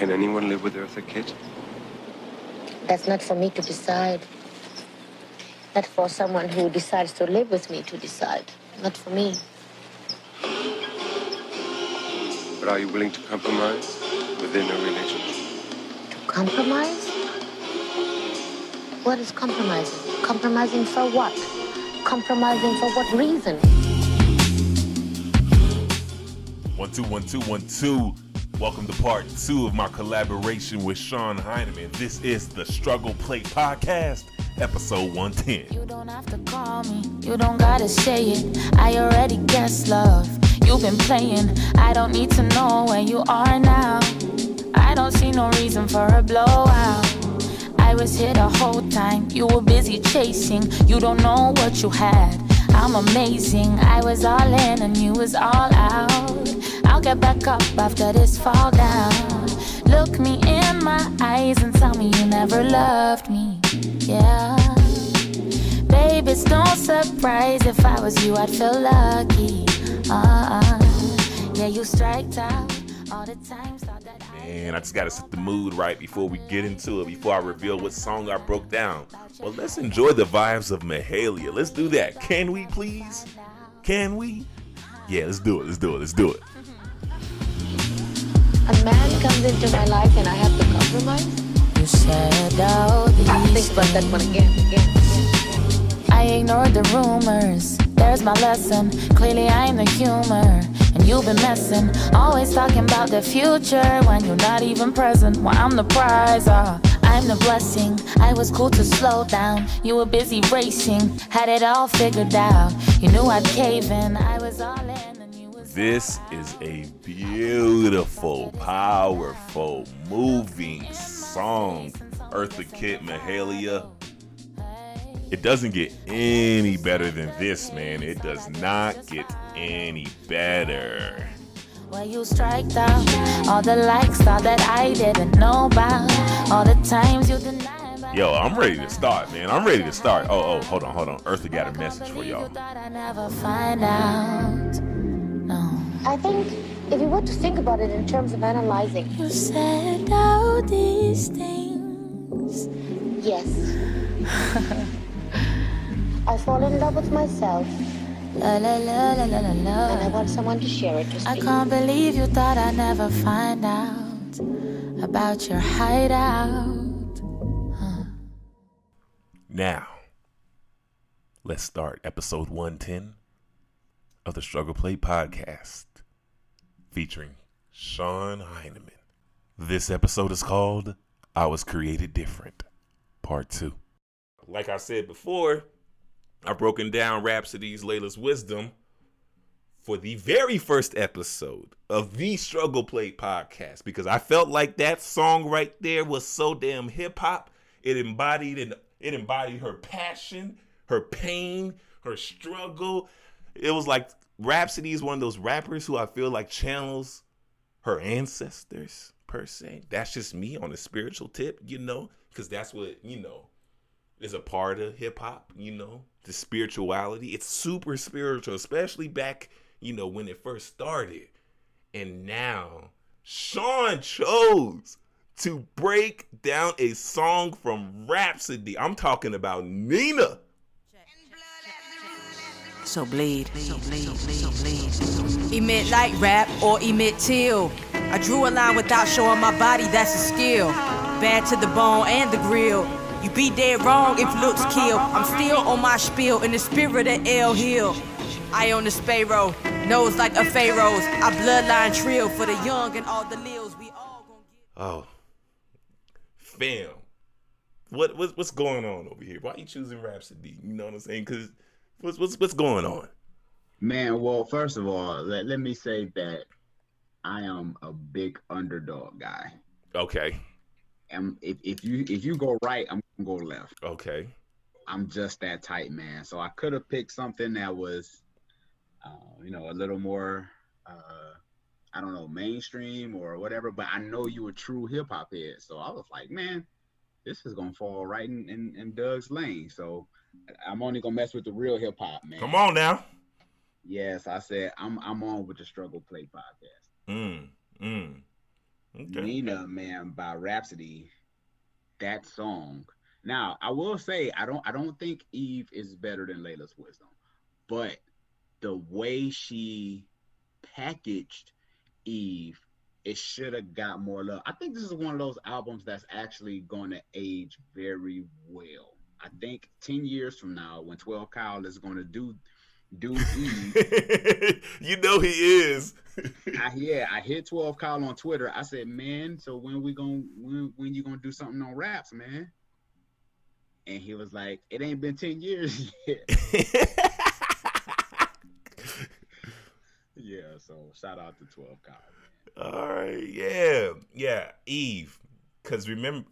Can anyone live with Eartha Kitt? That's not for me to decide. Not for someone who decides to live with me to decide. Not for me. But are you willing to compromise within a relationship? To compromise? What is compromising? Compromising for what? Compromising for what reason? One two one two one two. Welcome to part two of my collaboration with Shon Hyneman. This is the Struggle Plate Podcast, episode 110. You don't have to call me, you don't gotta say it. I already guess love. You've been playing, I don't need to know where you are now. I don't see no reason for a blowout. I was here the whole time, you were busy chasing. You don't know what you had. I'm amazing, I was all in and you was all out. I'll get back up after this fall down. Look me in my eyes and tell me you never loved me. Yeah. Baby, it's no surprise if I was you, I'd feel lucky. Uh-uh. Yeah, you striked out all the I Man, I just gotta set the mood right before we get into it, before I reveal what song I broke down. Well, let's enjoy the vibes of Mahalia. Let's do that. Can we please? Can we? Yeah, let's do it. Let's do it. Let's do it. A man comes into my life and I have to compromise? You said all these Think about that one again, again, again. I ignored the rumors. There's my lesson. Clearly, I'm the humor. And you've been messing. Always talking about the future when you're not even present. Well, I'm the prize. Uh, I'm the blessing. I was cool to slow down. You were busy racing. Had it all figured out. You knew I'd cave in. I was all in. And you was This is a beautiful, powerful, moving song. Eartha Kitt, Mahalia. It doesn't get any better than this, man. It does not get any better. You striked out all the likes, that I didn't know about. All the times you denied. Yo, I'm ready to start, man. I'm ready to start. Oh, oh, hold on, hold on. Eartha got a message for y'all. I think if you were to think about it in terms of analyzing, You said all these things. yes. I fall in love with myself La la la la la la and I want someone to share it with I can't believe you thought I'd never find out about your hideout. Now, let's start episode 110 of the Struggle Plate Podcast featuring Shon Hyneman. This episode is called I Was Created Different, Part 2. Like I said before, I've broken down Rapsody's Laila's Wisdom for the very first episode of the Struggle Plate podcast because I felt like that song right there was so damn hip hop. It embodied it embodied her passion, her pain, her struggle. It was like Rapsody is one of those rappers who I feel like channels her ancestors per se. That's just me on a spiritual tip, you know, because that's what you know is a part of hip hop, you know, the spirituality. It's super spiritual, especially back, you know, when it first started. And now Sean chose to break down a song from Rapsody. I'm talking about Nina. So bleed, so bleed, so bleed. Emit like rap or emit till. I drew a line without showing my body, that's a skill. Bad to the bone and the grill. You be dead wrong if looks kill. I'm still on my spiel in the spirit of El Hill. I own the sparrow, nose like a pharaoh's. I bloodline trill for the young and all the lils. We all gon' get. Oh, fam, what what's what's going on over here? Why you choosing Rapsody? You know what I'm saying? Because what's what's what's going on? Man, well, first of all, let, let me say that I am a big underdog guy. Okay, And if, if you if you go right, I'm gonna go left. okay, I'm just that type, man. So I could have picked something that was, uh, you know, a little more, uh, I don't know, mainstream or whatever. But I know you a true hip hop head, so I was like, man, this is gonna fall right in, in, in Doug's lane. So I'm only gonna mess with the real hip hop, man. come on now. Yes, I said I'm I'm on with the Struggle Play podcast. Mm, mm. Okay. Nina, man, by Rapsody, that song. Now, I will say I don't I don't think Eve is better than Laila's Wisdom, but the way she packaged Eve, it should have got more love. I think this is one of those albums that's actually going to age very well. I think 10 years from now, when 12 Kyle is going to do do Eve, you know he is. I yeah, I hit 12 Kyle on Twitter. I said, man, so when we gonna when when you gonna do something on raps, man? And he was like, it ain't been 10 years yet. yeah, so shout out to 12 Kyle. All right, yeah, yeah, Eve. Because remember,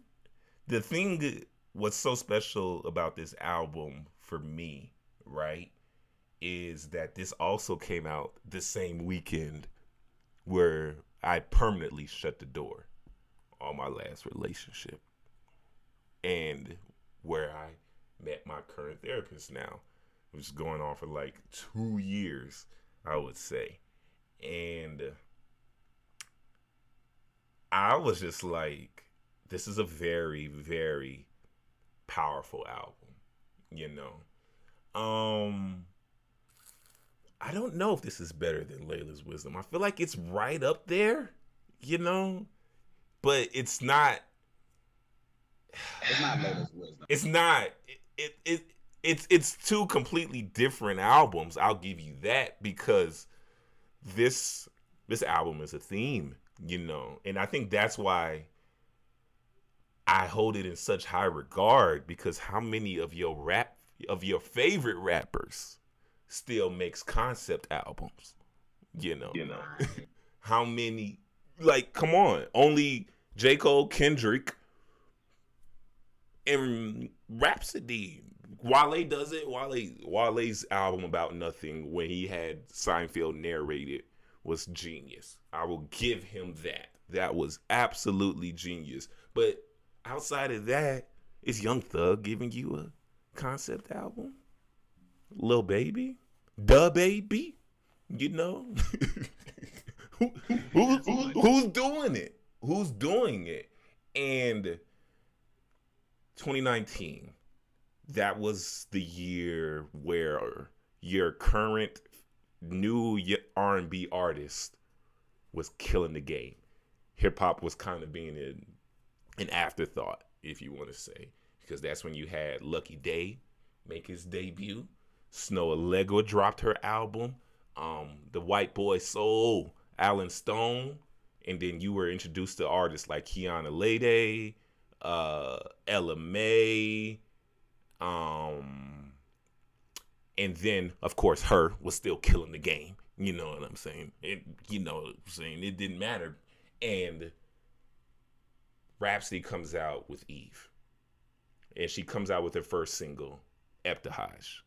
the thing what's so special about this album for me, right, is that this also came out the same weekend where I permanently shut the door on my last relationship and where I met my current therapist now, which is going on for like two years, I would say. And I was just like, this is a very, very powerful album, you know. Um I don't know if this is better than Laila's Wisdom. I feel like it's right up there, you know, but it's not. It's not Laila's Wisdom. It's not. It, it, it it's it's two completely different albums. I'll give you that because this this album is a theme, you know, and I think that's why I hold it in such high regard because how many of your rap of your favorite rappers still makes concept albums. You know, you know how many? Like, come on, only J. Cole, Kendrick, and Rapsody. Wale does it. Wale Wale's album about nothing when he had Seinfeld narrated was genius. I will give him that. That was absolutely genius. But outside of that, is Young Thug giving you a concept album? Lil Baby, the baby, you know, who, who, who, who's doing it? Who's doing it? And 2019, that was the year where your current new R&B artist was killing the game. Hip hop was kind of being an, an afterthought, if you want to say, because that's when you had Lucky Daye make his debut. Snoh Aalegra dropped H.E.R. album. Um, the White Boy Soul, Allen Stone, and then you were introduced to artists like Kiana Lede, uh, Ella Mai, um, and then of course her was still killing the game. You know what I'm saying? It, you know what I'm saying? It didn't matter. And Rapsody comes out with Eve. And she comes out with her first single, Ibtihaj.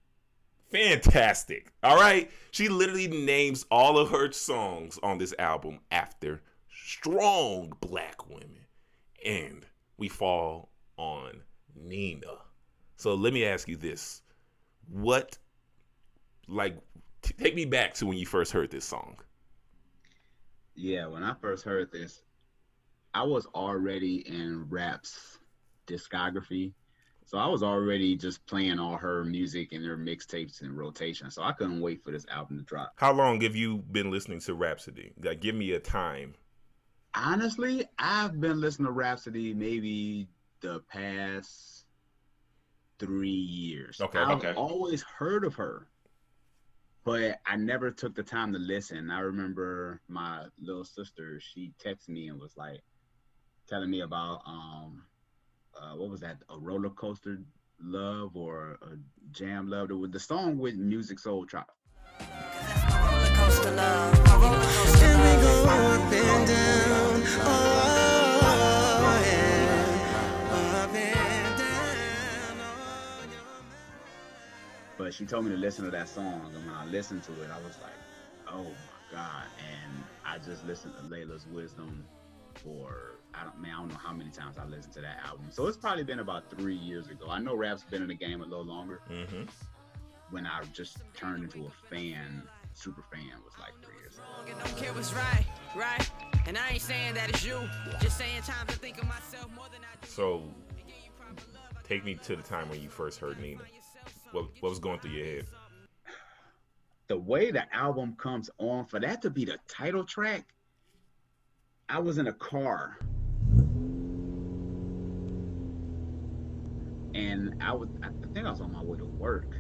Fantastic. All right. She literally names all of her songs on this album after strong black women. And we fall on Nina. So let me ask you this. What, like, t- take me back to when you first heard this song. Yeah, when I first heard this, I was already in Rap's discography. So I was already just playing all her music and her mixtapes in rotation. So I couldn't wait for this album to drop. How long have you been listening to Rapsody? Like, give me a time. Honestly, I've been listening to Rapsody maybe the past three years. Okay, I've okay. always heard of her, but I never took the time to listen. I remember my little sister, she texted me and was like telling me about um uh, what was that? A roller coaster love or a jam love? It was the song with Music Soul Drop. But she told me to listen to that song, and when I listened to it, I was like, "Oh my god!" And I just listened to Laila's Wisdom for I don't man, I don't know how many times I listened to that album. So it's probably been about three years ago. I know Rap's been in the game a little longer. Mm-hmm. When I just turned into a fan, super fan, was like three years ago. Don't care what's right, right. And I ain't saying that it's you, just saying time to think of myself more than I do. So, take me to the time when you first heard Nina. What what was going through your head? The way the album comes on, for that to be the title track, I was in a car. And I was I think I was on my way to work.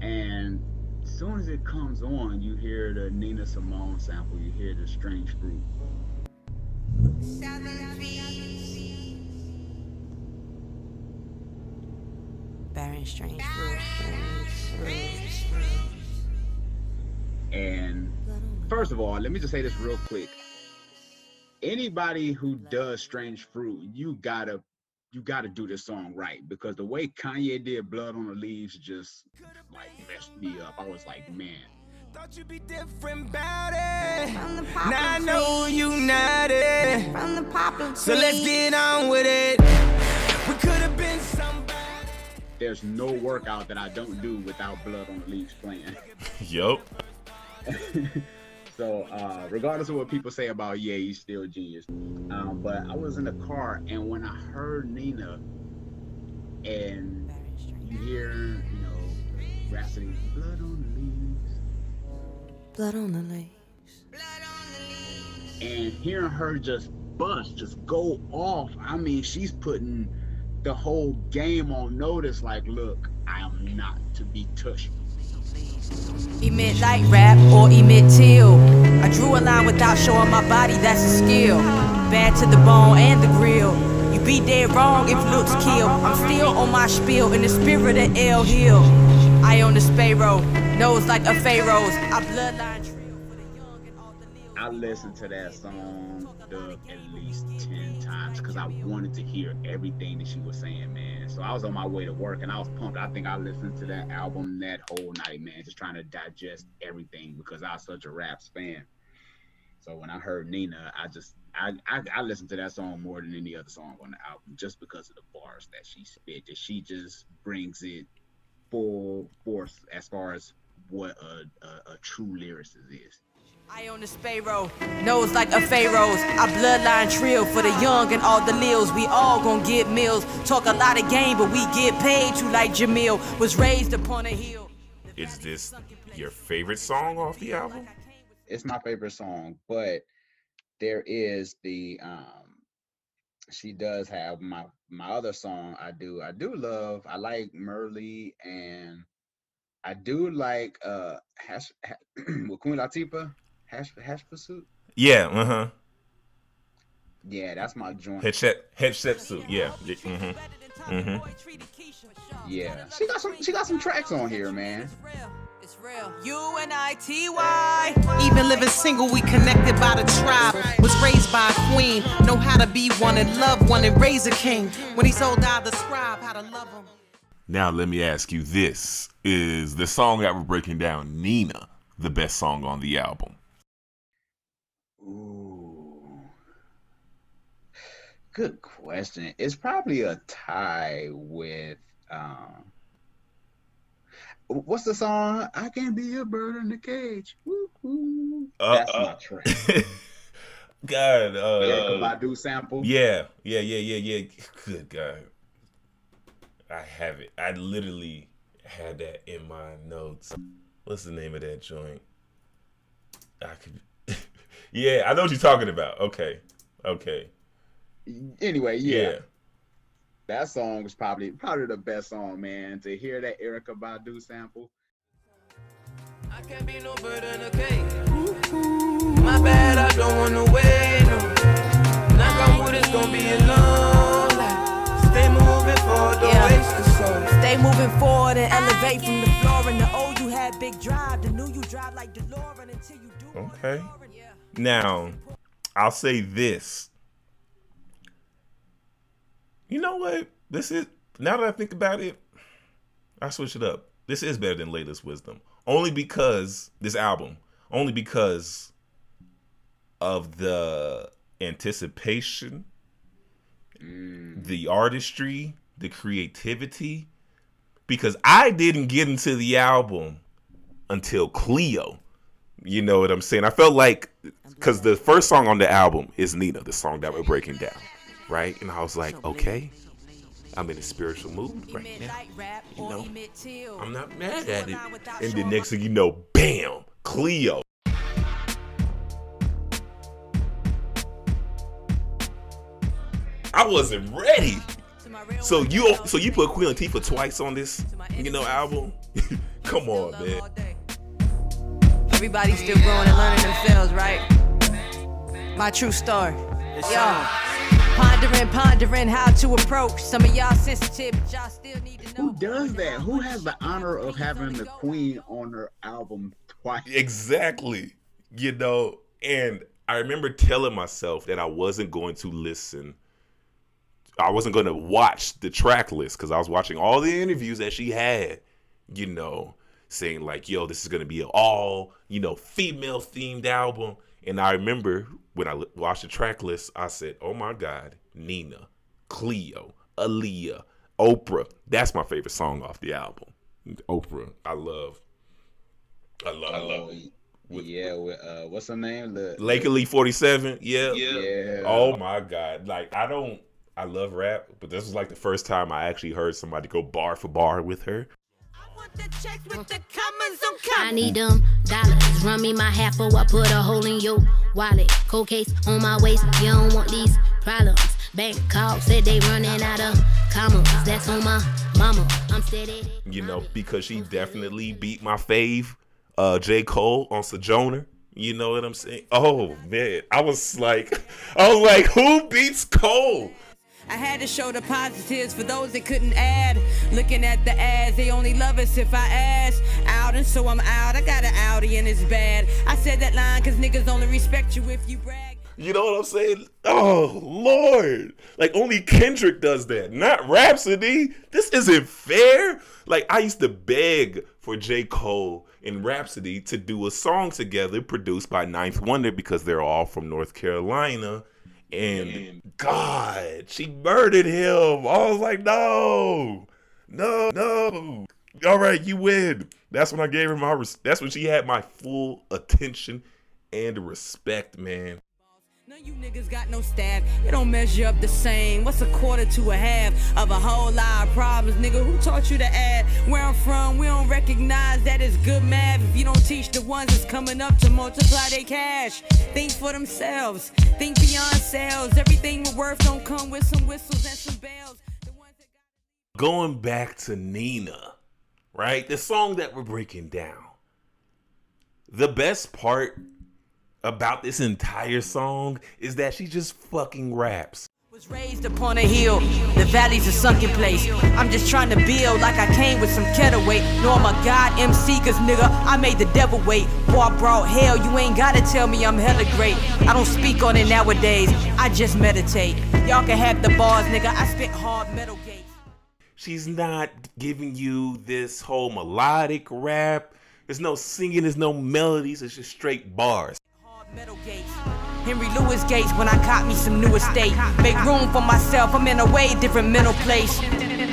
And as soon as it comes on, you hear the Nina Simone sample, you hear the strange fruit. Barren strange fruit. And first of all, let me just say this real quick. Anybody who does Strange Fruit, you gotta you gotta do this song right because the way Kanye did Blood on the Leaves just like messed me up. I was like, man. Thought you'd be different about it. Now I know you not it. From the poplar So let's get on with it. We could have been somebody. There's no workout that I don't do without Blood on the Leaves playing. Yup. so uh, regardless of what people say about yeah, he's still a genius. Um, but I was in the car and when I heard Nina and you hear, you know, Rapsody, blood on the leaves, Blood on the leaves. and hearing her just bust, just go off. I mean, she's putting the whole game on notice. Like, look, I am not to be touched. Emit light rap or emit till. I drew a line without showing my body, that's a skill. Bad to the bone and the grill. You be dead wrong if looks kill. I'm still on my spiel in the spirit of El Hill. I own the sparrow, nose like a pharaoh's. I bloodline I listened to that song at least 10 times because I wanted to hear everything that she was saying, man. So I was on my way to work and I was pumped. I think I listened to that album that whole night, man, just trying to digest everything because I was such a raps fan. So when I heard Nina, I just I, I I listened to that song more than any other song on the album just because of the bars that she spit. That she just brings it full force as far as what a, a, a true lyricist is. I own the sparrow, nose like a pharaoh's. I bloodline trill for the young and all the lils. We all gon' get meals. Talk a lot of game, but we get paid to like Jemele. Was raised upon a hill. Is this your favorite song off the album? it's my favorite song, but there is the um she does have my my other song I do I do love I like Myrlie and I do like uh hash, ha, with Queen Latifah hash hash pursuit Yeah. Uh huh. yeah that's my joint Headset headset suit. Yeah. Mm-hmm. Mm-hmm. yeah she got some she got some tracks on here man It's real. U N I T Y. Even living single, we connected by the tribe. Was raised by a queen. Know how to be one and love one and raise a king. When he sold out the scribe, how to love him. Now let me ask you this: Is the song that we're breaking down, Nina, the best song on the album? Ooh. Good question. It's probably a tie with um what's the song? I can't be a bird in the cage. Woo. That's Uh, my uh. track. God, Erykah uh, Badu sample. yeah, yeah, yeah, yeah, yeah. Good God, I have it. I literally had that in my notes. What's the name of that joint? I could. Yeah, I know what you're talking about. Okay, okay, Anyway, yeah. yeah. That song was probably probably the best song, man. To hear that Erykah Badu sample. I can't be no bird in a cage. My bad, I don't wanna wait. No. Knock on wood, it's gonna be a long life. Stay moving forward, don't Yeah. waste the soul. Stay moving forward and elevate from the floor. And the old you had big drive. The new you drive like DeLorean until you do. Okay. Now, I'll say this. You know what? This is now that I think about it, I switch it up. This is better than Latest Wisdom. Only because this album, only because of the anticipation, mm. the artistry, the creativity. Because I didn't get into the album until Cleo. You know what I'm saying? I felt like because the first song on the album is Nina, the song that we're breaking down, right? And I was like, okay, I'm in a spiritual mood right now. You know, I'm not mad at it. And the next thing you know, bam, Cleo. I wasn't ready. So you so you put Queen Latifah twice on this, you know, album? Come on, man. Everybody's still growing and learning themselves, right? My true story. Yo, pondering, pondering how to approach. Some of y'all sensitive, but y'all still need to know. Who does that? Who has the honor of having the Queen on her album twice? Exactly. You know, and I remember telling myself that I wasn't going to listen. I wasn't going to watch the track list because I was watching all the interviews that she had, you know, saying like, yo, this is going to be an all, you know, female themed album. And I remember when I watched the track list, I said, oh my God, Nina, Cleo, Aaliyah, Oprah. That's my favorite song off the album. Oprah. I love. I love. I love. Oh, yeah, with, uh, what's her name? The, Leikeli47. Yeah. Yeah. Oh my God. Like, I don't. I love rap, but this was like the first time I actually heard somebody go bar for bar with her. I need them dollars. Run me my half or I put a hole in your wallet. Cold case on my waist. You don't want these problems. Bank call said they running out of commas. That's on my mama. I'm steady. You know, because she definitely beat my fave, uh, J. Cole on Sojourner. You know what I'm saying? Oh man, I was like, I was like, who beats Cole? I had to show the positives for those that couldn't add. Looking at the ads, they only love us if I ask out, and so I'm out. I got an Audi and it's bad. I said that line cause niggas only respect you if you brag. You know what I'm saying? Oh Lord. Like only Kendrick does that, not Rapsody. This isn't fair. Like I used to beg for J. Cole and Rapsody to do a song together produced by Ninth Wonder because they're all from North Carolina. And God, she murdered him. I was like, no, no, no. All right, you win. That's when I gave her my. Res- that's when she had my full attention and respect, man. None you niggas got no stab. It don't measure up the same. What's a quarter to a half of a whole lot of problems, nigga? Who taught you to add? Where I'm from, we don't recognize that it's good math. If you don't teach the ones that's coming up to multiply their cash, think for themselves. Think beyond sales. Everything worth don't come with some whistles and some bells. Got- Going back to Nina, right? The song that we're breaking down. The best part about this entire song is that she just fucking raps. Was raised upon a hill, the valley's a sunken place. I'm just trying to build like I came with some kettle weight. No, I'm a god MC, cause nigga, I made the devil wait. Boy, I brought hell, you ain't gotta tell me I'm hella great. I don't speak on it nowadays, I just meditate. Y'all can have the bars, nigga, I spit hard metal gates. She's not giving you this whole melodic rap. There's no singing, there's no melodies, it's just straight bars. Henry Louis Gates when I caught me some new estate. Make room for myself, I'm in a way different mental place.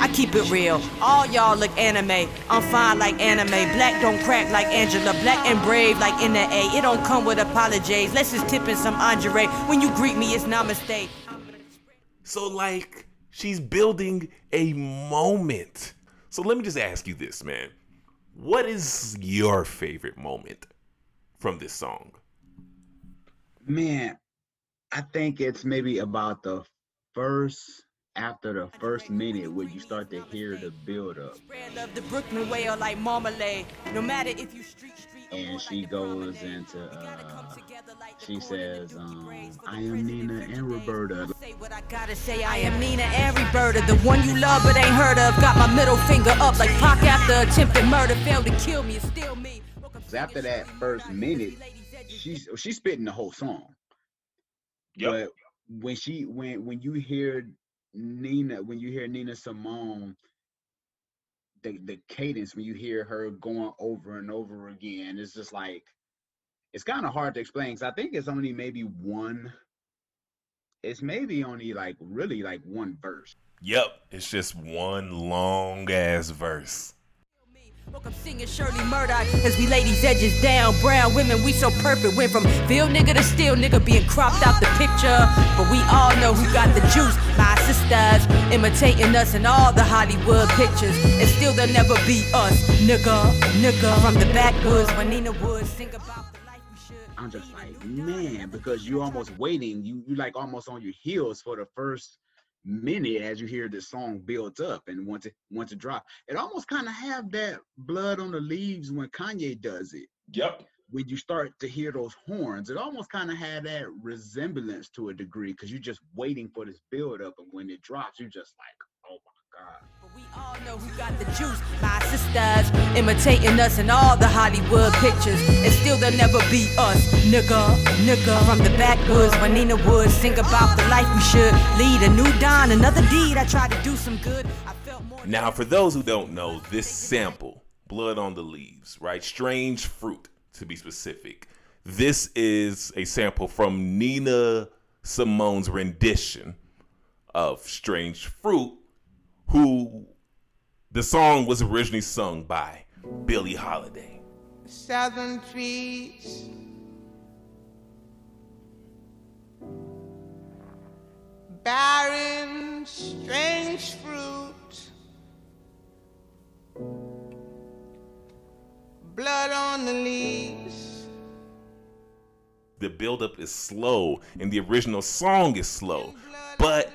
I keep it real. All y'all look anime. I'm fine like anime. Black don't crack like Angela. Black and brave like in the A. It don't come with apologies. Let's just tip in some Andre. When you greet me, it's namaste. So, like, she's building a moment. So, let me just ask you this, man. What is your favorite moment from this song? Man, I think it's maybe about the first after the first minute when you start to hear the build up. The Brooklyn way or like marmalade. No matter if you street street. And she goes into uh she says, um, I am Nina and Roberta. Say what I gotta say, I am Nina and Roberta, the one you love but ain't heard of. Got my middle finger up like Pac after attempted murder. Failed to kill me, it's still me. After that first minute, she's she's spitting the whole song. But when she when when you hear Nina when you hear Nina Simone, the the cadence when you hear her going over and over again, it's just like it's kind of hard to explain because I think it's only maybe one. It's maybe only like really like one verse. Yep, it's just one long ass verse. I'm singing Shirley Murdock as we lay these edges down. Brown women, we so perfect. Went from field nigga to still nigga being cropped out the picture. But we all know who got the juice. My sisters imitating us in all the Hollywood pictures. And still they'll never be us. Nigga, nigga. From the backwoods when Nina Woods sing about the life we should. I'm just like, man, because you're almost waiting. You you like almost on your heels for the first minute as you hear this song build up and want to want to drop. It almost kind of have that blood on the leaves when Kanye does it. Yep. When you start to hear those horns, it almost kind of had that resemblance to a degree because you're just waiting for this build up, and when it drops, you're just like. But we all know who got the juice. My sisters imitating us in all the Hollywood pictures. And still they'll never be us. Nigga, nigga. From the backwoods when Nina Woods sing about the life we should lead. A new dawn, another deed. I tried to do some good. I felt more. Now, for those who don't know, this sample, Blood on the Leaves, right? Strange Fruit, to be specific. This is a sample from Nina Simone's rendition of Strange Fruit, who the song was originally sung by Billie Holiday. southern trees. Barren, strange fruit. Blood on the leaves. the buildup is slow and the original song is slow. But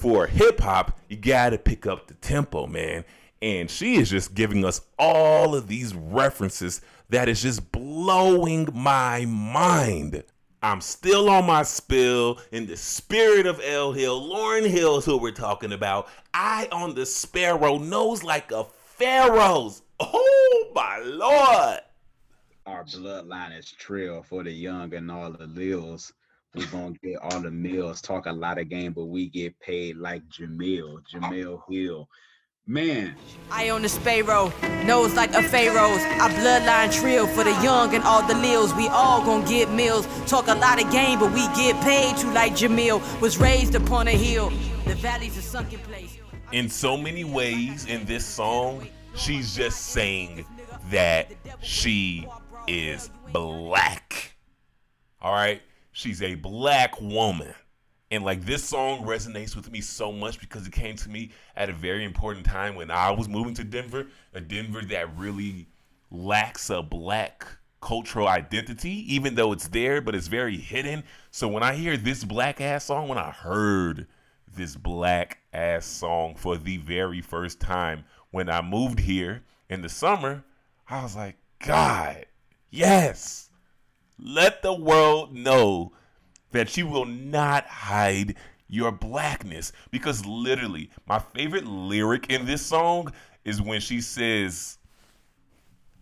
for hip hop, you gotta pick up the tempo, man. And she is just giving us all of these references that is just blowing my mind. I'm still on my spill in the spirit of L Hill. Lauryn Hill is who we're talking about. I on the sparrow, nose like a pharaoh's. Oh my lord. Our bloodline is trill for the young and all the lils. We gonna get all the meals, talk a lot of game, but we get paid like Jemele, Jemele Hill. Man, I on the sparrow, nose like a pharaoh's. Our bloodline trill for the young and all the lils. We all gon' get meals. Talk a lot of game, but we get paid to like Jemele. Was raised upon a hill. The valley's a sunken place. in so many ways in this song, she's just saying that she is black. All right? She's a black woman. And like this song resonates with me so much because it came to me at a very important time when I was moving to Denver, a Denver that really lacks a black cultural identity, even though it's there, but it's very hidden. So when I hear this black ass song, when I heard this black ass song for the very first time when I moved here in the summer, I was like, God, yes, let the world know that you will not hide your blackness. Because literally, my favorite lyric in this song is when she says,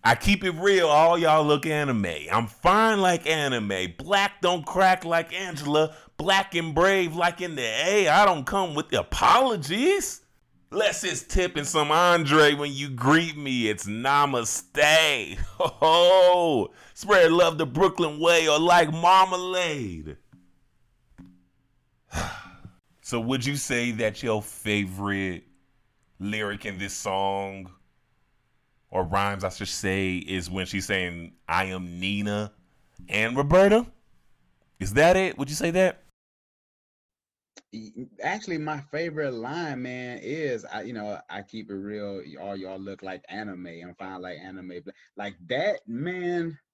I keep it real, all y'all look anime. I'm fine like anime. Black don't crack like Angela. Black and brave like in the A. I don't come with apologies. Less is tipping some Andre when you greet me. It's namaste. Oh, spread love the Brooklyn way or like marmalade. So would you say that your favorite lyric in this song or rhymes I should say is when she's saying I am Nina and Roberta? Is that it? Would you say that? Actually, my favorite line, man, is I, you know, I keep it real. All y'all look like anime. I'm fine like anime. Like that, man.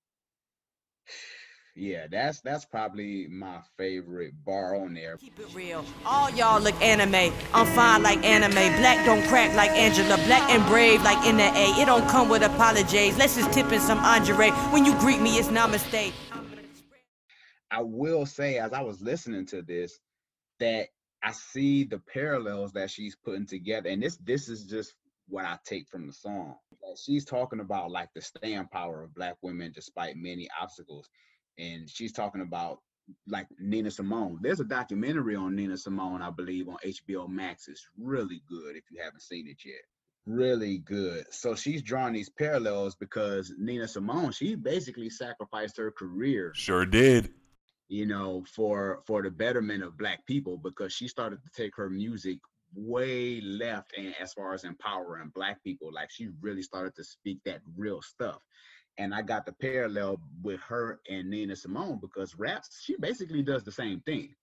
Yeah, that's that's probably my favorite bar on there. Keep it real. All y'all look anime. I'm fine like anime. Black don't crack like Angela. Black and brave like in the A. It don't come with apologies. Let's just tip in some Andre. When you greet me, it's namaste. I will say, as I was listening to this, that I see the parallels that she's putting together, and this this is just what I take from the song. She's talking about like the stand power of black women despite many obstacles, and she's talking about like Nina Simone. There's a documentary on Nina Simone, I believe, on HBO Max. It's really good if you haven't seen it yet. Really good. So she's drawing these parallels because Nina Simone, she basically sacrificed her career Sure did. You know, for for the betterment of black people because she started to take her music way left and as far as empowering black people. Like she really started to speak that real stuff. And I got the parallel with her and Nina Simone because raps, she basically does the same thing.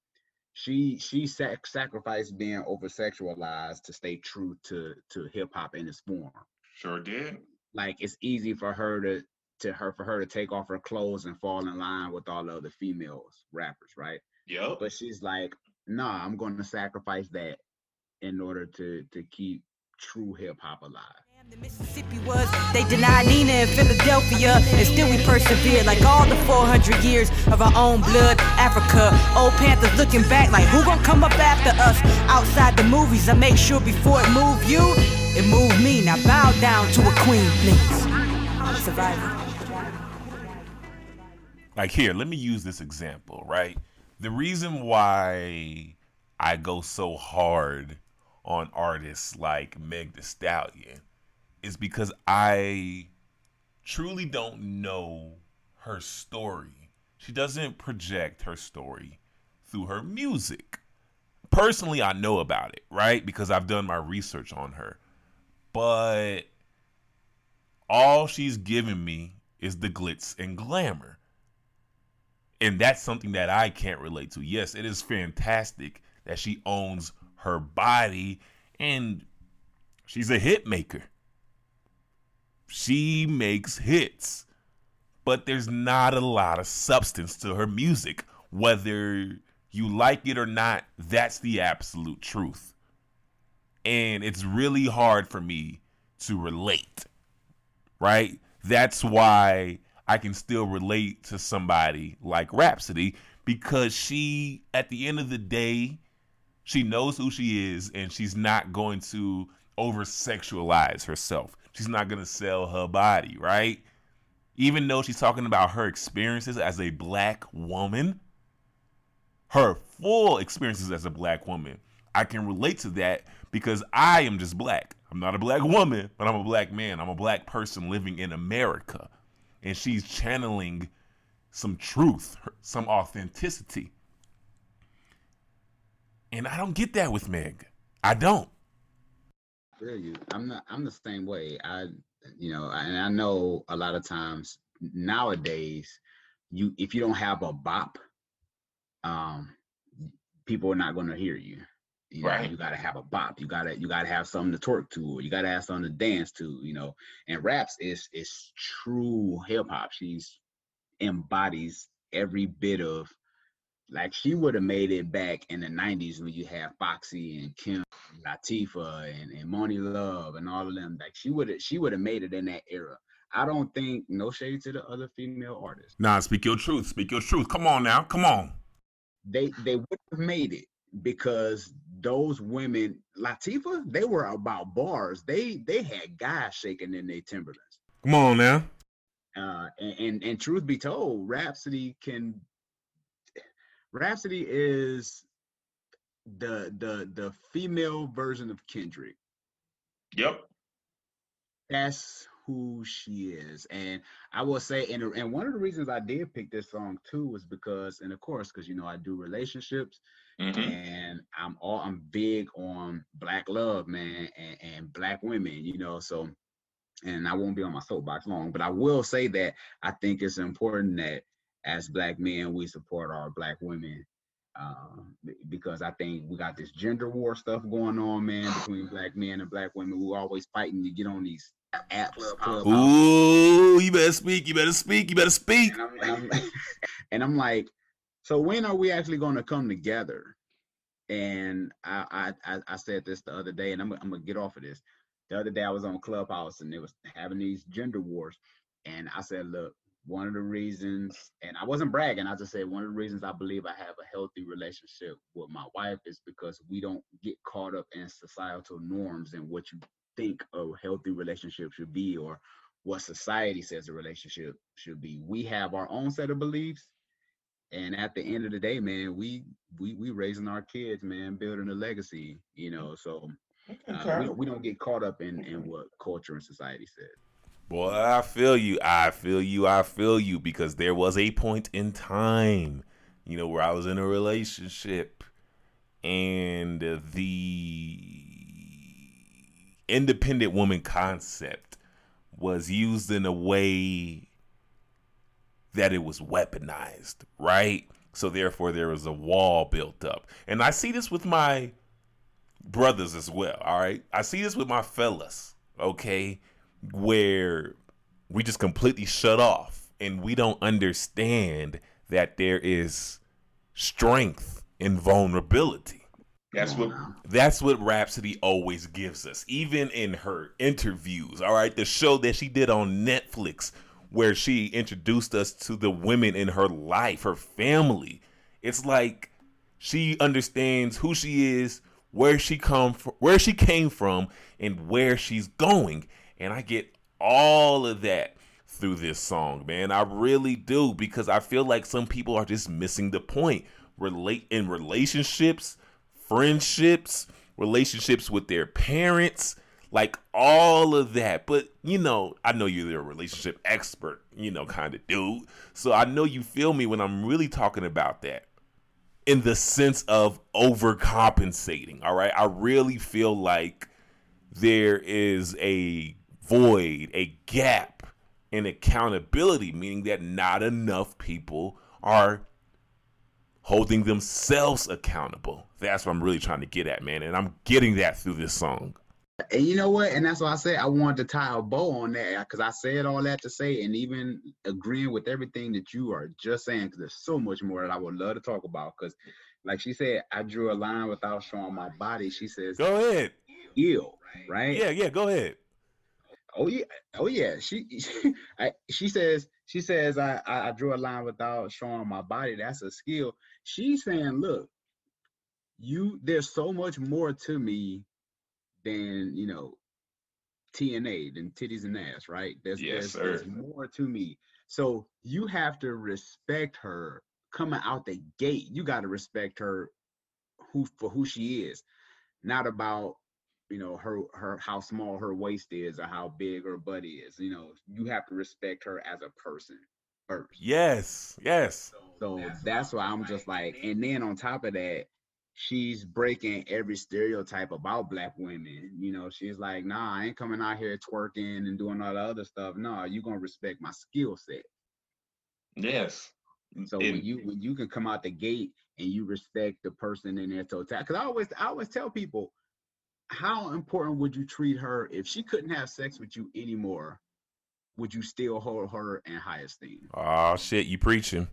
She she sac- sacrificed being over sexualized to stay true to to hip hop in its form. Sure did. Like it's easy for her to to her for her to take off her clothes and fall in line with all the other females rappers, right? Yep. But she's like, nah, I'm going to sacrifice that in order to to keep true hip hop alive. The Mississippi was, they denied Nina in Philadelphia, and still we persevered like all the 400 years of our own blood. Africa, old Panthers looking back like who gonna come up after us? Outside the movies, I make sure before it move you, it move me. Now bow down to a queen, please. Survivor. Like here, let me use this example, right? The reason why I go so hard on artists like Meg the Stallion is because I truly don't know her story. She doesn't project her story through her music. Personally, I know about it, right? Because I've done my research on her. But all she's given me is the glitz and glamour. And that's something that I can't relate to. Yes, it is fantastic that she owns her body and she's a hit maker. She makes hits, but there's not a lot of substance to her music. Whether you like it or not, that's the absolute truth. And it's really hard for me to relate, right? That's why I can still relate to somebody like Rapsody because she, at the end of the day, she knows who she is and she's not going to over sexualize herself. She's not going to sell her body, right? Even though she's talking about her experiences as a black woman, her full experiences as a black woman, I can relate to that because I am just black. I'm not a black woman, but I'm a black man. I'm a black person living in America. And she's channeling some truth, some authenticity. And I don't get that with Meg. I don't. I'm not. I'm the same way. I, you know, and I know a lot of times nowadays, you if you don't have a bop, um, people are not going to hear you. You know, you gotta have a bop. You gotta you gotta have something to twerk to, or you gotta have something to dance to. You know, and raps is is true hip hop. She's embodies every bit of like she would have made it back in the 90s when you had Foxy and Kim, Latifah and, and Monie Love and all of them. Like she would have she would have made it in that era. I don't think no shade to the other female artists. Nah, speak your truth. Speak your truth. Come on now. Come on. They they would have made it because those women, Latifah, they were about bars. They they had guys shaking in their Timberlands. Come on now. Uh, and, and and truth be told, Rapsody can. Rapsody is the the the female version of Kendrick. Yep. That's who she is, and I will say, and and one of the reasons I did pick this song too was because, and of course, because you know I do relationships, Mm-hmm. and I'm all I'm big on black love, man, and, and black women, you know. So, and I won't be on my soapbox long, but I will say that I think it's important that as black men we support our black women, um, because I think we got this gender war stuff going on, man, between black men and black women. We're always fighting to get on these apps, clubhouse, Ooh, you better speak. You better speak. You better speak. and I'm, and I'm, and I'm like, so when are we actually going to come together? And I, I I said this the other day, and I'm I'm gonna get off of this. The other day I was on Clubhouse and they was having these gender wars, and I said, look, one of the reasons, and I wasn't bragging, I just said one of the reasons I believe I have a healthy relationship with my wife is because we don't get caught up in societal norms and what you think a healthy relationship should be or what society says a relationship should be. We have our own set of beliefs. And at the end of the day, man, we we we raising our kids, man, building a legacy, you know. So uh, we, don't, we don't get caught up in in what culture and society says. Boy, I feel you. I feel you. I feel you because there was a point in time, you know, where I was in a relationship and the independent woman concept was used in a way that it was weaponized, right? So therefore there was a wall built up. And I see this with my brothers as well, all right? I see this with my fellas, okay? Where we just completely shut off and we don't understand that there is strength in vulnerability. That's what that's what Rapsody always gives us. Even in her interviews, all right, the show that she did on Netflix where she introduced us to the women in her life, her family. It's like she understands who she is, where she come from, where she came from, and where she's going. And I get all of that through this song, man. I really do because I feel like some people are just missing the point. Relate in relationships, friendships, relationships with their parents, like all of that. But you know, I know you're a relationship expert, you know, kind of dude. So I know you feel me when I'm really talking about that in the sense of overcompensating. All right. I really feel like there is a void, a gap in accountability, meaning that not enough people are holding themselves accountable. That's what I'm really trying to get at, man. And I'm getting that through this song. And you know what? And that's why I said I wanted to tie a bow on that because I said all that to say, and even agreeing with everything that you are just saying, because there's so much more that I would love to talk about. Because, like she said, I drew a line without showing my body. She says, "Go ahead, ill, right? Yeah, yeah, go ahead." Oh yeah, oh yeah. She, I, she says, she says, I, I drew a line without showing my body. That's a skill. She's saying, look, you, there's so much more to me than you know TNA than titties and ass, right? There's, yes, there's, there's more to me. So you have to respect her coming out the gate. You got to respect her who for who she is, not about you know her her how small her waist is or how big her butt is. You know, you have to respect her as a person first. Yes, yes. So that's why I'm just like, and then on top of that, she's breaking every stereotype about black women. You know, she's like, nah, I ain't coming out here twerking and doing all the other stuff. No, you gonna respect my skill set. Yes. So when you when you can come out the gate and you respect the person in their totality, because I always I always tell people, how important would you treat her if she couldn't have sex with you anymore? Would you still hold her in high esteem? Oh shit, you preaching.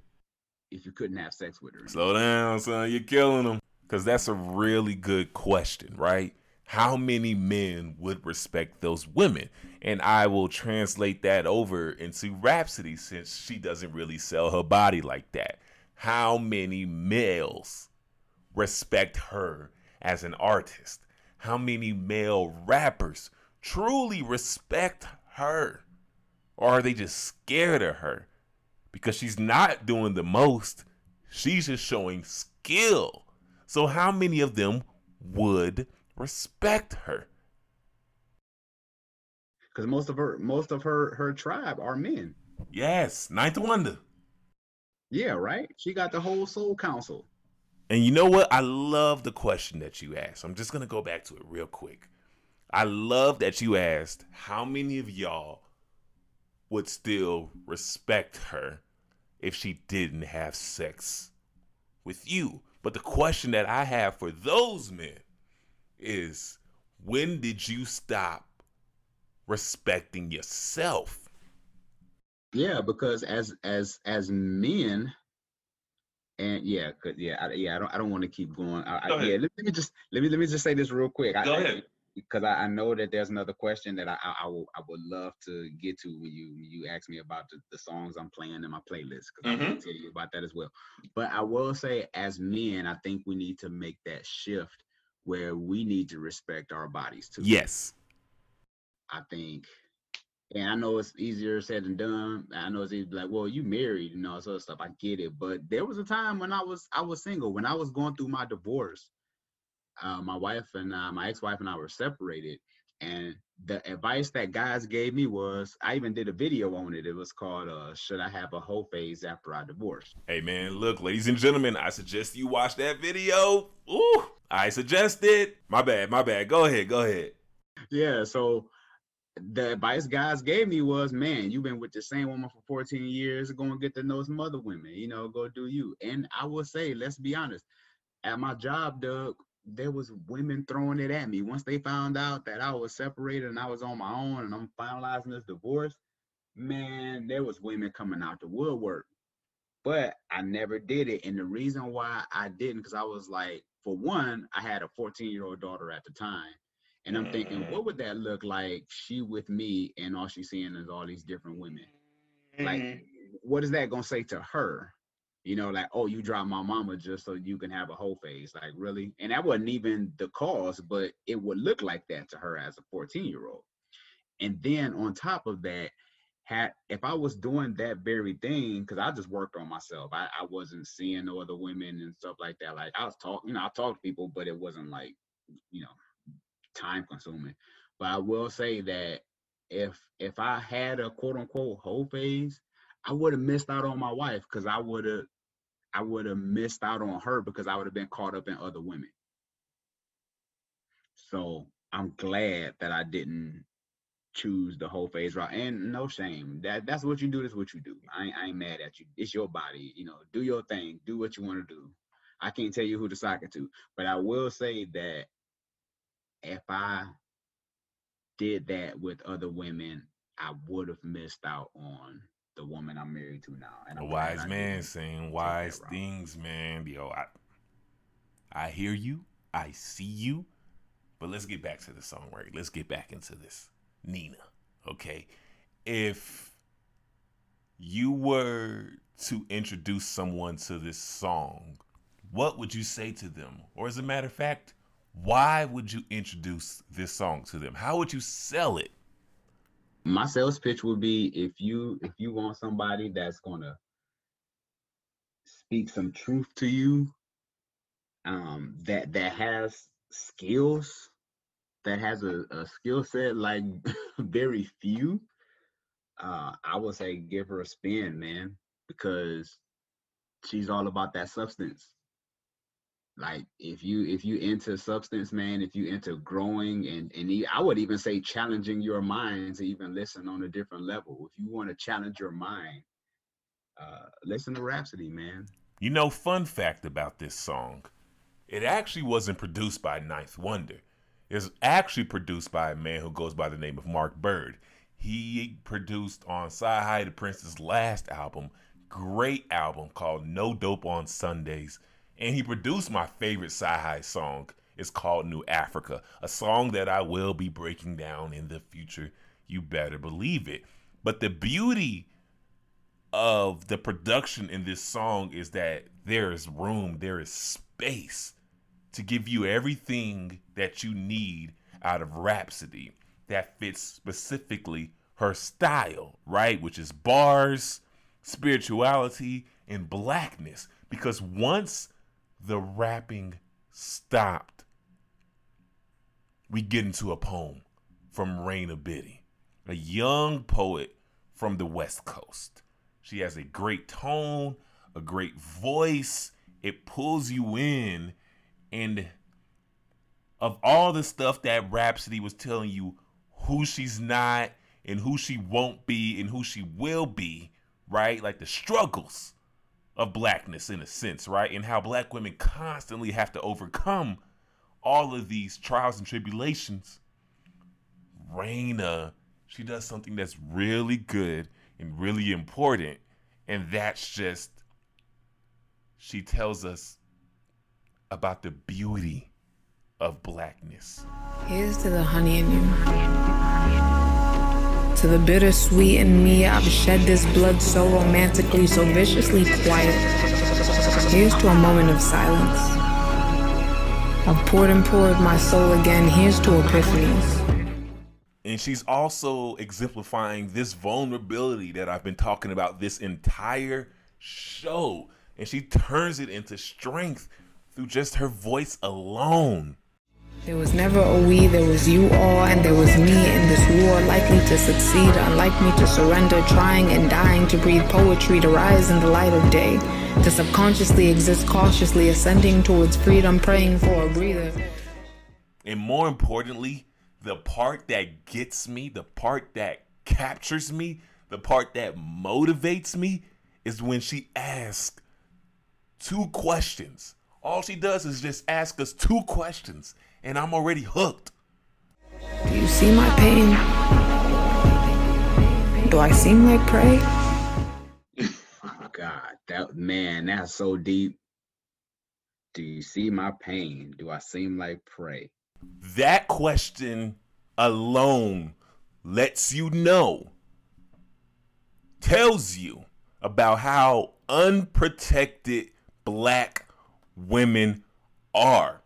If you couldn't have sex with her. Slow down, son. You're killing them. Because that's a really good question, right? How many men would respect those women? And I will translate that over into Rapsody since she doesn't really sell her body like that. How many males respect her as an artist? How many male rappers truly respect her? Or are they just scared of her? Because she's not doing the most, she's just showing skill. So how many of them would respect her? Because most of her most of her her tribe are men. Yes, 9th Wonder. Yeah, right. She got the whole Soul Council. And you know what? I love the question that you asked. I'm just gonna go back to it real quick. I love that you asked how many of y'all would still respect her if she didn't have sex with you. But the question that I have for those men is when did you stop respecting yourself? Yeah, because as as as men, and yeah, cause yeah, I, yeah, I don't I don't want to keep going. I, I, yeah, let, let, me just let me let me just say this real quick. Go I, ahead. Because I, I know that there's another question that I, I, I, will, I would love to get to when you when you ask me about the, the songs I'm playing in my playlist because mm-hmm. I will tell you about that as well. But I will say, as men, I think we need to make that shift where we need to respect our bodies too. Yes. I think and I know it's easier said than done. I know it's easy like, well, you married and all sort of stuff. I get it, but there was a time when I was I was single when I was going through my divorce. Uh, my wife and uh, my ex-wife and I were separated, and the advice that guys gave me was I even did a video on it. It was called uh, "Should I Have a Whole Phase After I Divorce?" Hey man, look, ladies and gentlemen, I suggest you watch that video. Ooh, I suggest It my bad, my bad. Go ahead, go ahead. Yeah, so the advice guys gave me was, man, you've been with the same woman for 14 years, go and get to know some other women, you know, go do you. And I will say, let's be honest, at my job, Doug, there was women throwing it at me. Once they found out that I was separated and I was on my own and I'm finalizing this divorce, man, there was women coming out the woodwork. But I never did it. And the reason why I didn't, because I was like, for one, I had a 14 year old daughter at the time. And I'm thinking, Mm-hmm. what would that look like? She with me, and all she's seeing is all these different women. Like, Mm-hmm. what is that gonna say to her? You know, like, oh, you dropped my mama just so you can have a whole phase. Like, really? And that wasn't even the cause, but it would look like that to her as a 14 year old. And then on top of that, had if I was doing that very thing, because I just worked on myself. I, I wasn't seeing no other women and stuff like that. Like I was talking, you know, I talked to people, but it wasn't like, you know, time consuming. But I will say that if if I had a quote unquote whole phase, I would have missed out on my wife because I would have I would have missed out on her because I would have been caught up in other women. So I'm glad that I didn't choose the whole phase route. And no shame. That that's what you do, that's what you do. I ain't, I ain't mad at you. It's your body. You know, do your thing. Do what you want to do. I can't tell you who to sock it to. But I will say that if I did that with other women, I would have missed out on the woman I'm married to now. And A I'm wise man saying wise things, man. Yo, I, I hear you. I see you. But let's get back to the song, right? Let's get back into this. Nina, okay? If you were to introduce someone to this song, what would you say to them? Or as a matter of fact, why would you introduce this song to them? How would you sell it? My sales pitch would be if you if you want somebody that's gonna speak some truth to you um that that has skills that has a, a skill set like very few uh i would say give her a spin man because she's all about that substance like if you if you into substance man if you into growing and and i would even say challenging your mind to even listen on a different level if you want to challenge your mind uh listen to rapsody man You know, fun fact about this song, it actually wasn't produced by 9th Wonder. It's actually produced by a man who goes by the name of Mark Byrd. He produced on CyHi the Prynce's last album, great album called No Dope on Sundays. And he produced my favorite CyHi song. It's called New Africa, a song that I will be breaking down in the future. You better believe it. But the beauty of the production in this song is that there is room, there is space to give you everything that you need out of Rapsody that fits specifically her style, right? Which is bars, spirituality, and blackness. Because once the rapping stopped, we get into a poem from Reyna Biddy, a young poet from the West Coast. She has a great tone, a great voice. It pulls you in. And of all the stuff that Rapsody was telling you who she's not and who she won't be and who she will be, right? Like the struggles of blackness in a sense, right? And how black women constantly have to overcome all of these trials and tribulations. Reyna, she does something that's really good and really important. And that's just, she tells us about the beauty of blackness. Here's to the honey in you. To the bittersweet in me, I've shed this blood so romantically, so viciously quiet. Here's to a moment of silence. I've poured and poured my soul again. Here's to epiphanies. And she's also exemplifying this vulnerability that I've been talking about this entire show. And she turns it into strength through just her voice alone. There was never a we, there was you all, and there was me in this war, likely to succeed, unlike me to surrender, trying and dying to breathe poetry, to rise in the light of day, to subconsciously exist cautiously, ascending towards freedom, praying for a breather. And more importantly, the part that gets me, the part that captures me, the part that motivates me is when she asks two questions. All she does is just ask us two questions and I'm already hooked. Do you see my pain? Do I seem like prey? oh God, that man, that's so deep. Do you see my pain? Do I seem like prey? That question alone lets you know, tells you about how unprotected black women are.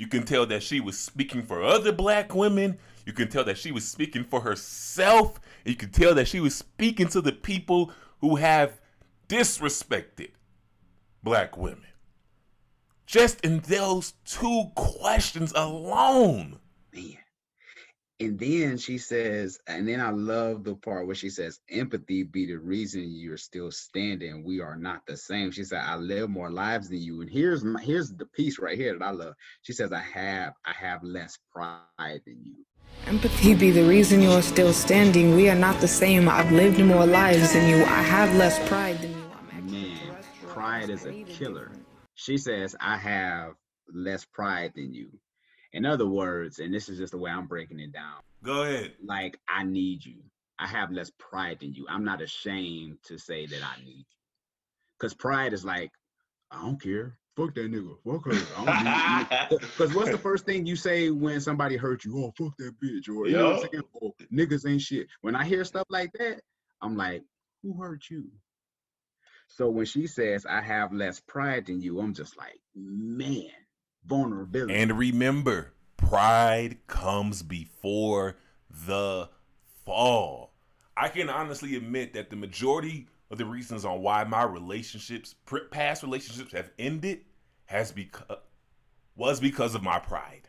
You can tell that she was speaking for other black women. You can tell that she was speaking for herself. You can tell that she was speaking to the people who have disrespected black women. Just in those two questions alone. Man. And then she says, and then I love the part where she says, empathy be the reason you're still standing. We are not the same. She said, I live more lives than you. And here's my here's the piece right here that I love. She says, I have, I have less pride than you. Empathy be the reason you're still standing. We are not the same. I've lived more lives than you. I have less pride than you. Man, pride is a killer. She says, I have less pride than you. In other words, and this is just the way I'm breaking it down. Go ahead. Like, I need you. I have less pride than you. I'm not ashamed to say that I need you. Because pride is like, I don't care. Fuck that nigga. Fuck her. Because what's the first thing you say when somebody hurt you? Oh, fuck that bitch. Or, you know what I'm saying? Oh, niggas ain't shit. When I hear stuff like that, I'm like, who hurt you? So when she says, I have less pride than you, I'm just like, man, vulnerability. And remember, pride comes before the fall. I can honestly admit that the majority of the reasons on why my relationships, past relationships, have ended, has because was because of my pride.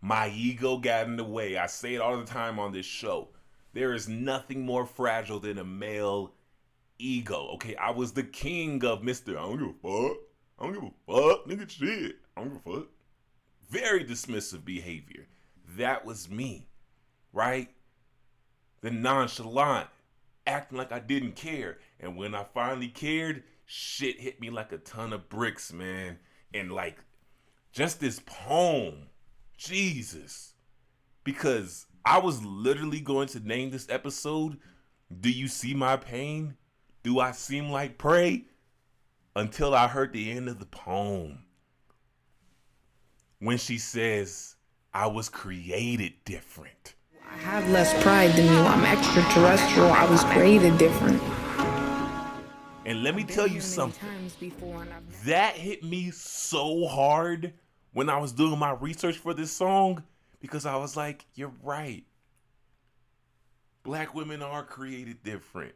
My ego got in the way. I say it all the time on this show. There is nothing more fragile than a male ego. Okay, I was the king of Mister. I don't give a fuck. I don't give a fuck, nigga. Shit. Don't give a fuck. Very dismissive behavior. That was me, right? The nonchalant, acting like I didn't care. And when I finally cared, shit hit me like a ton of bricks, man. And like, just this poem, Jesus. Because I was literally going to name this episode, Do You See My Pain? Do I Seem Like Prey? Until I heard the end of the poem when she says, I was created different. I have less pride than you. I'm extraterrestrial. I was created different. And let me tell you something. That hit me so hard when I was doing my research for this song because I was like, you're right. Black women are created different.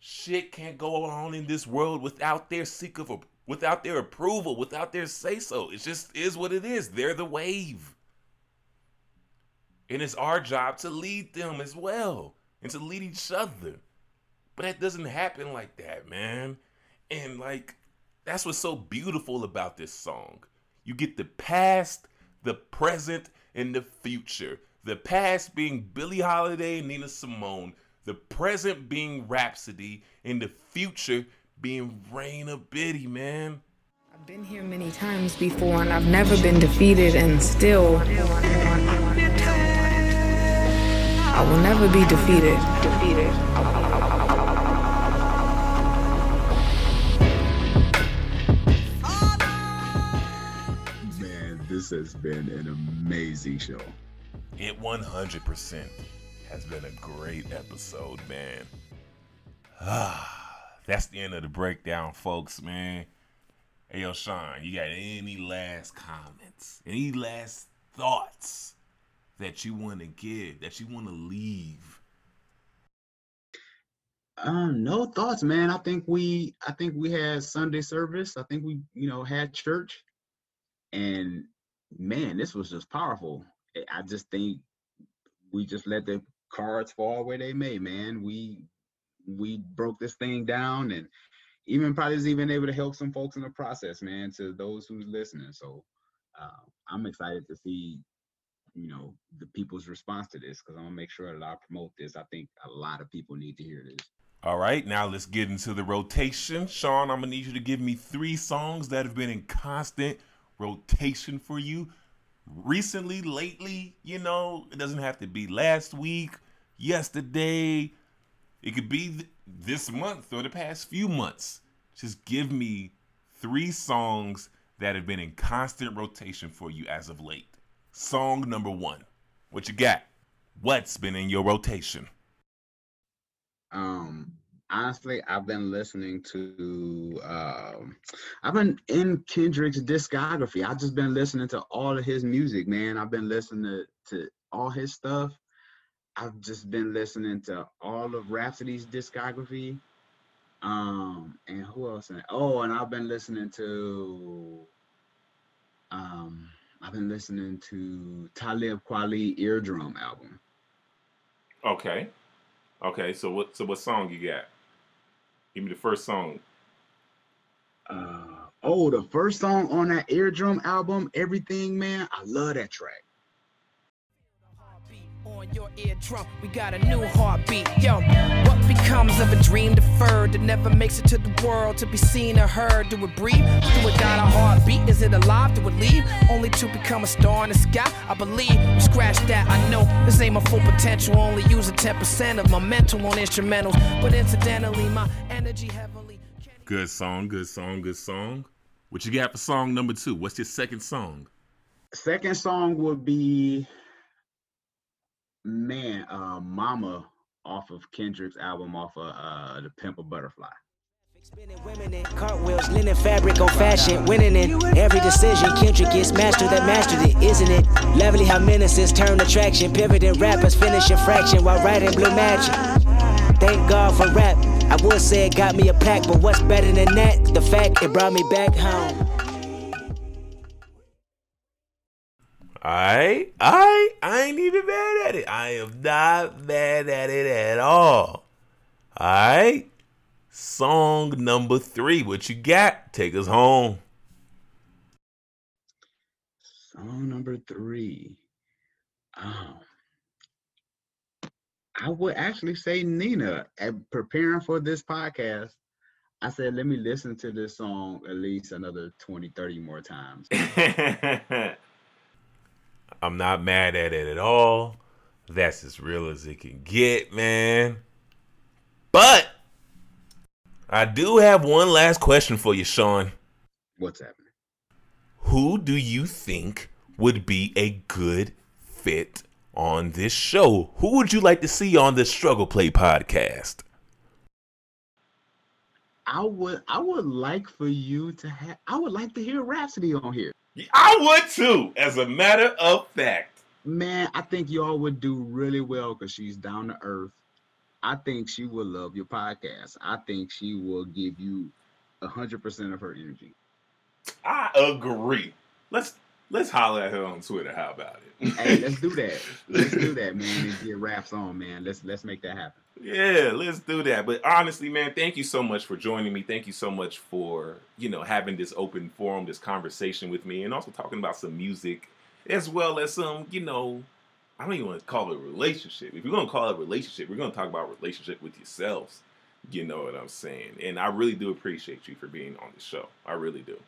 Shit can't go on in this world without their seek of without their approval, without their say so. It just is what it is. They're the wave. And it's our job to lead them as well and to lead each other. But that doesn't happen like that, man. And like, that's what's so beautiful about this song. You get the past, the present, and the future. The past being Billie Holiday and Nina Simone, the present being Rapsody, and the future being Reyna Biddy, man. I've been here many times before and I've never been defeated and still I will never be defeated. Defeated. Man, this has been an amazing show. It 100% has been a great episode, man. Ah that's the end of the breakdown, folks, man. Hey, yo, Shon, you got any last comments? Any last thoughts that you want to give, that you want to leave? Um, no thoughts, man. I think we, I think we had Sunday service. I think we, you know, had church, and man, this was just powerful. I just think we just let the cards fall where they may, man. We we broke this thing down and even probably is even able to help some folks in the process, man, to those who's listening. So uh, I'm excited to see, you know, the people's response to this because I'm gonna make sure that I promote this. I think a lot of people need to hear this. All right, now let's get into the rotation. Shon, I'm gonna need you to give me three songs that have been in constant rotation for you recently, lately. You know, it doesn't have to be last week, yesterday. It could be th- this month or the past few months. Just give me three songs that have been in constant rotation for you as of late. Song number one. What you got? What's been in your rotation? Um, honestly, I've been listening to. Um, I've been in Kendrick's discography. I've just been listening to all of his music, man. I've been listening to, to all his stuff. I've just been listening to all of Rapsody's discography. Um, and who else? Oh, and I've been listening to. Um, I've been listening to Talib Kweli Eardrum album. Okay. Okay, so what so what song you got? Give me the first song. Uh oh, the first song on that Eardrum album, Everything Man. I love that track. On your eardrum, we got a new heartbeat. Yo, what becomes of a dream deferred that never makes it to the world to be seen or heard? Do it breathe? Do it got a heartbeat? Is it alive? Do it leave? Only to become a star in the sky? I believe. Scratch that, I know this ain't my full potential. Only using 10% of my mental on instrumentals. But incidentally, my energy heavily. Good song, good song, good song. What you got for song number two? What's your second song? Second song would be man, uh, Mama off of Kendrick's album off of uh, To Pimp a Butterfly. Cartwheels, linen fabric on fashion, winning in every decision. Kendrick that mastered it, isn't it? Lovely how menaces turn attraction, pivoting rappers finish a fraction while writing blue magic. Thank God for rap. I would say it got me a pack, but what's better than that? The fact it brought me back home. I, I, I ain't even mad at it. I am not mad at it at all. All right. Song number three. What you got? Take us home. Song number three. Um, I would actually say Nina. At preparing for this podcast, I said, let me listen to this song at least another 20, 30 more times. I'm not mad at it at all. That's as real as it can get, man. But I do have one last question for you, Shon. What's happening? Who do you think would be a good fit on this show? Who would you like to see on the Struggle Play podcast? I would I would like for you to have I would like to hear Rapsody on here. I would too, as a matter of fact. Man, I think y'all would do really well because she's down to earth. I think she will love your podcast. I think she will give you a hundred percent of her energy. I agree. Let's let's holler at her on Twitter. How about it? Hey, let's do that. Let's do that, man, and get raps on, man. Let's let's make that happen. Yeah, let's do that. But honestly, man, thank you so much for joining me. Thank you so much for, you know, having this open forum, this conversation with me, and also talking about some music as well as some, you know, I don't even want to call it a relationship. If you're gonna call it a relationship, we're gonna talk about relationship with yourselves. You know what I'm saying? And I really do appreciate you for being on the show. I really do.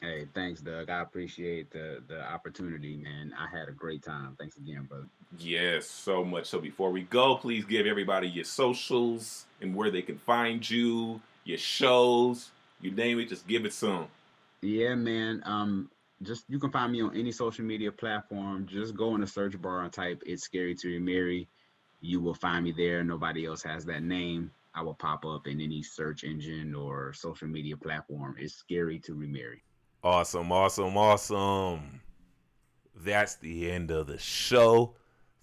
Hey, thanks, Doug. I appreciate the the opportunity, man. I had a great time. Thanks again, brother. Yes, so much. So before we go, please give everybody your socials and where they can find you, your shows, you name it, just give it some. Yeah, man. Um, just you can find me on any social media platform. Just go in the search bar and type "It's Scary to Remarry." You will find me there. Nobody else has that name. I will pop up in any search engine or social media platform. It's scary to remarry. Awesome, awesome, awesome. That's the end of the show.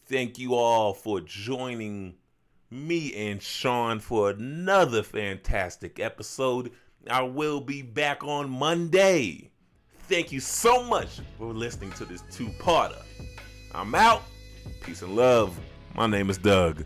Thank you all for joining me and Shon for another fantastic episode. I will be back on Monday. thank you so much for listening to this two-parter. I'm out. Peace and love. My name is Doug.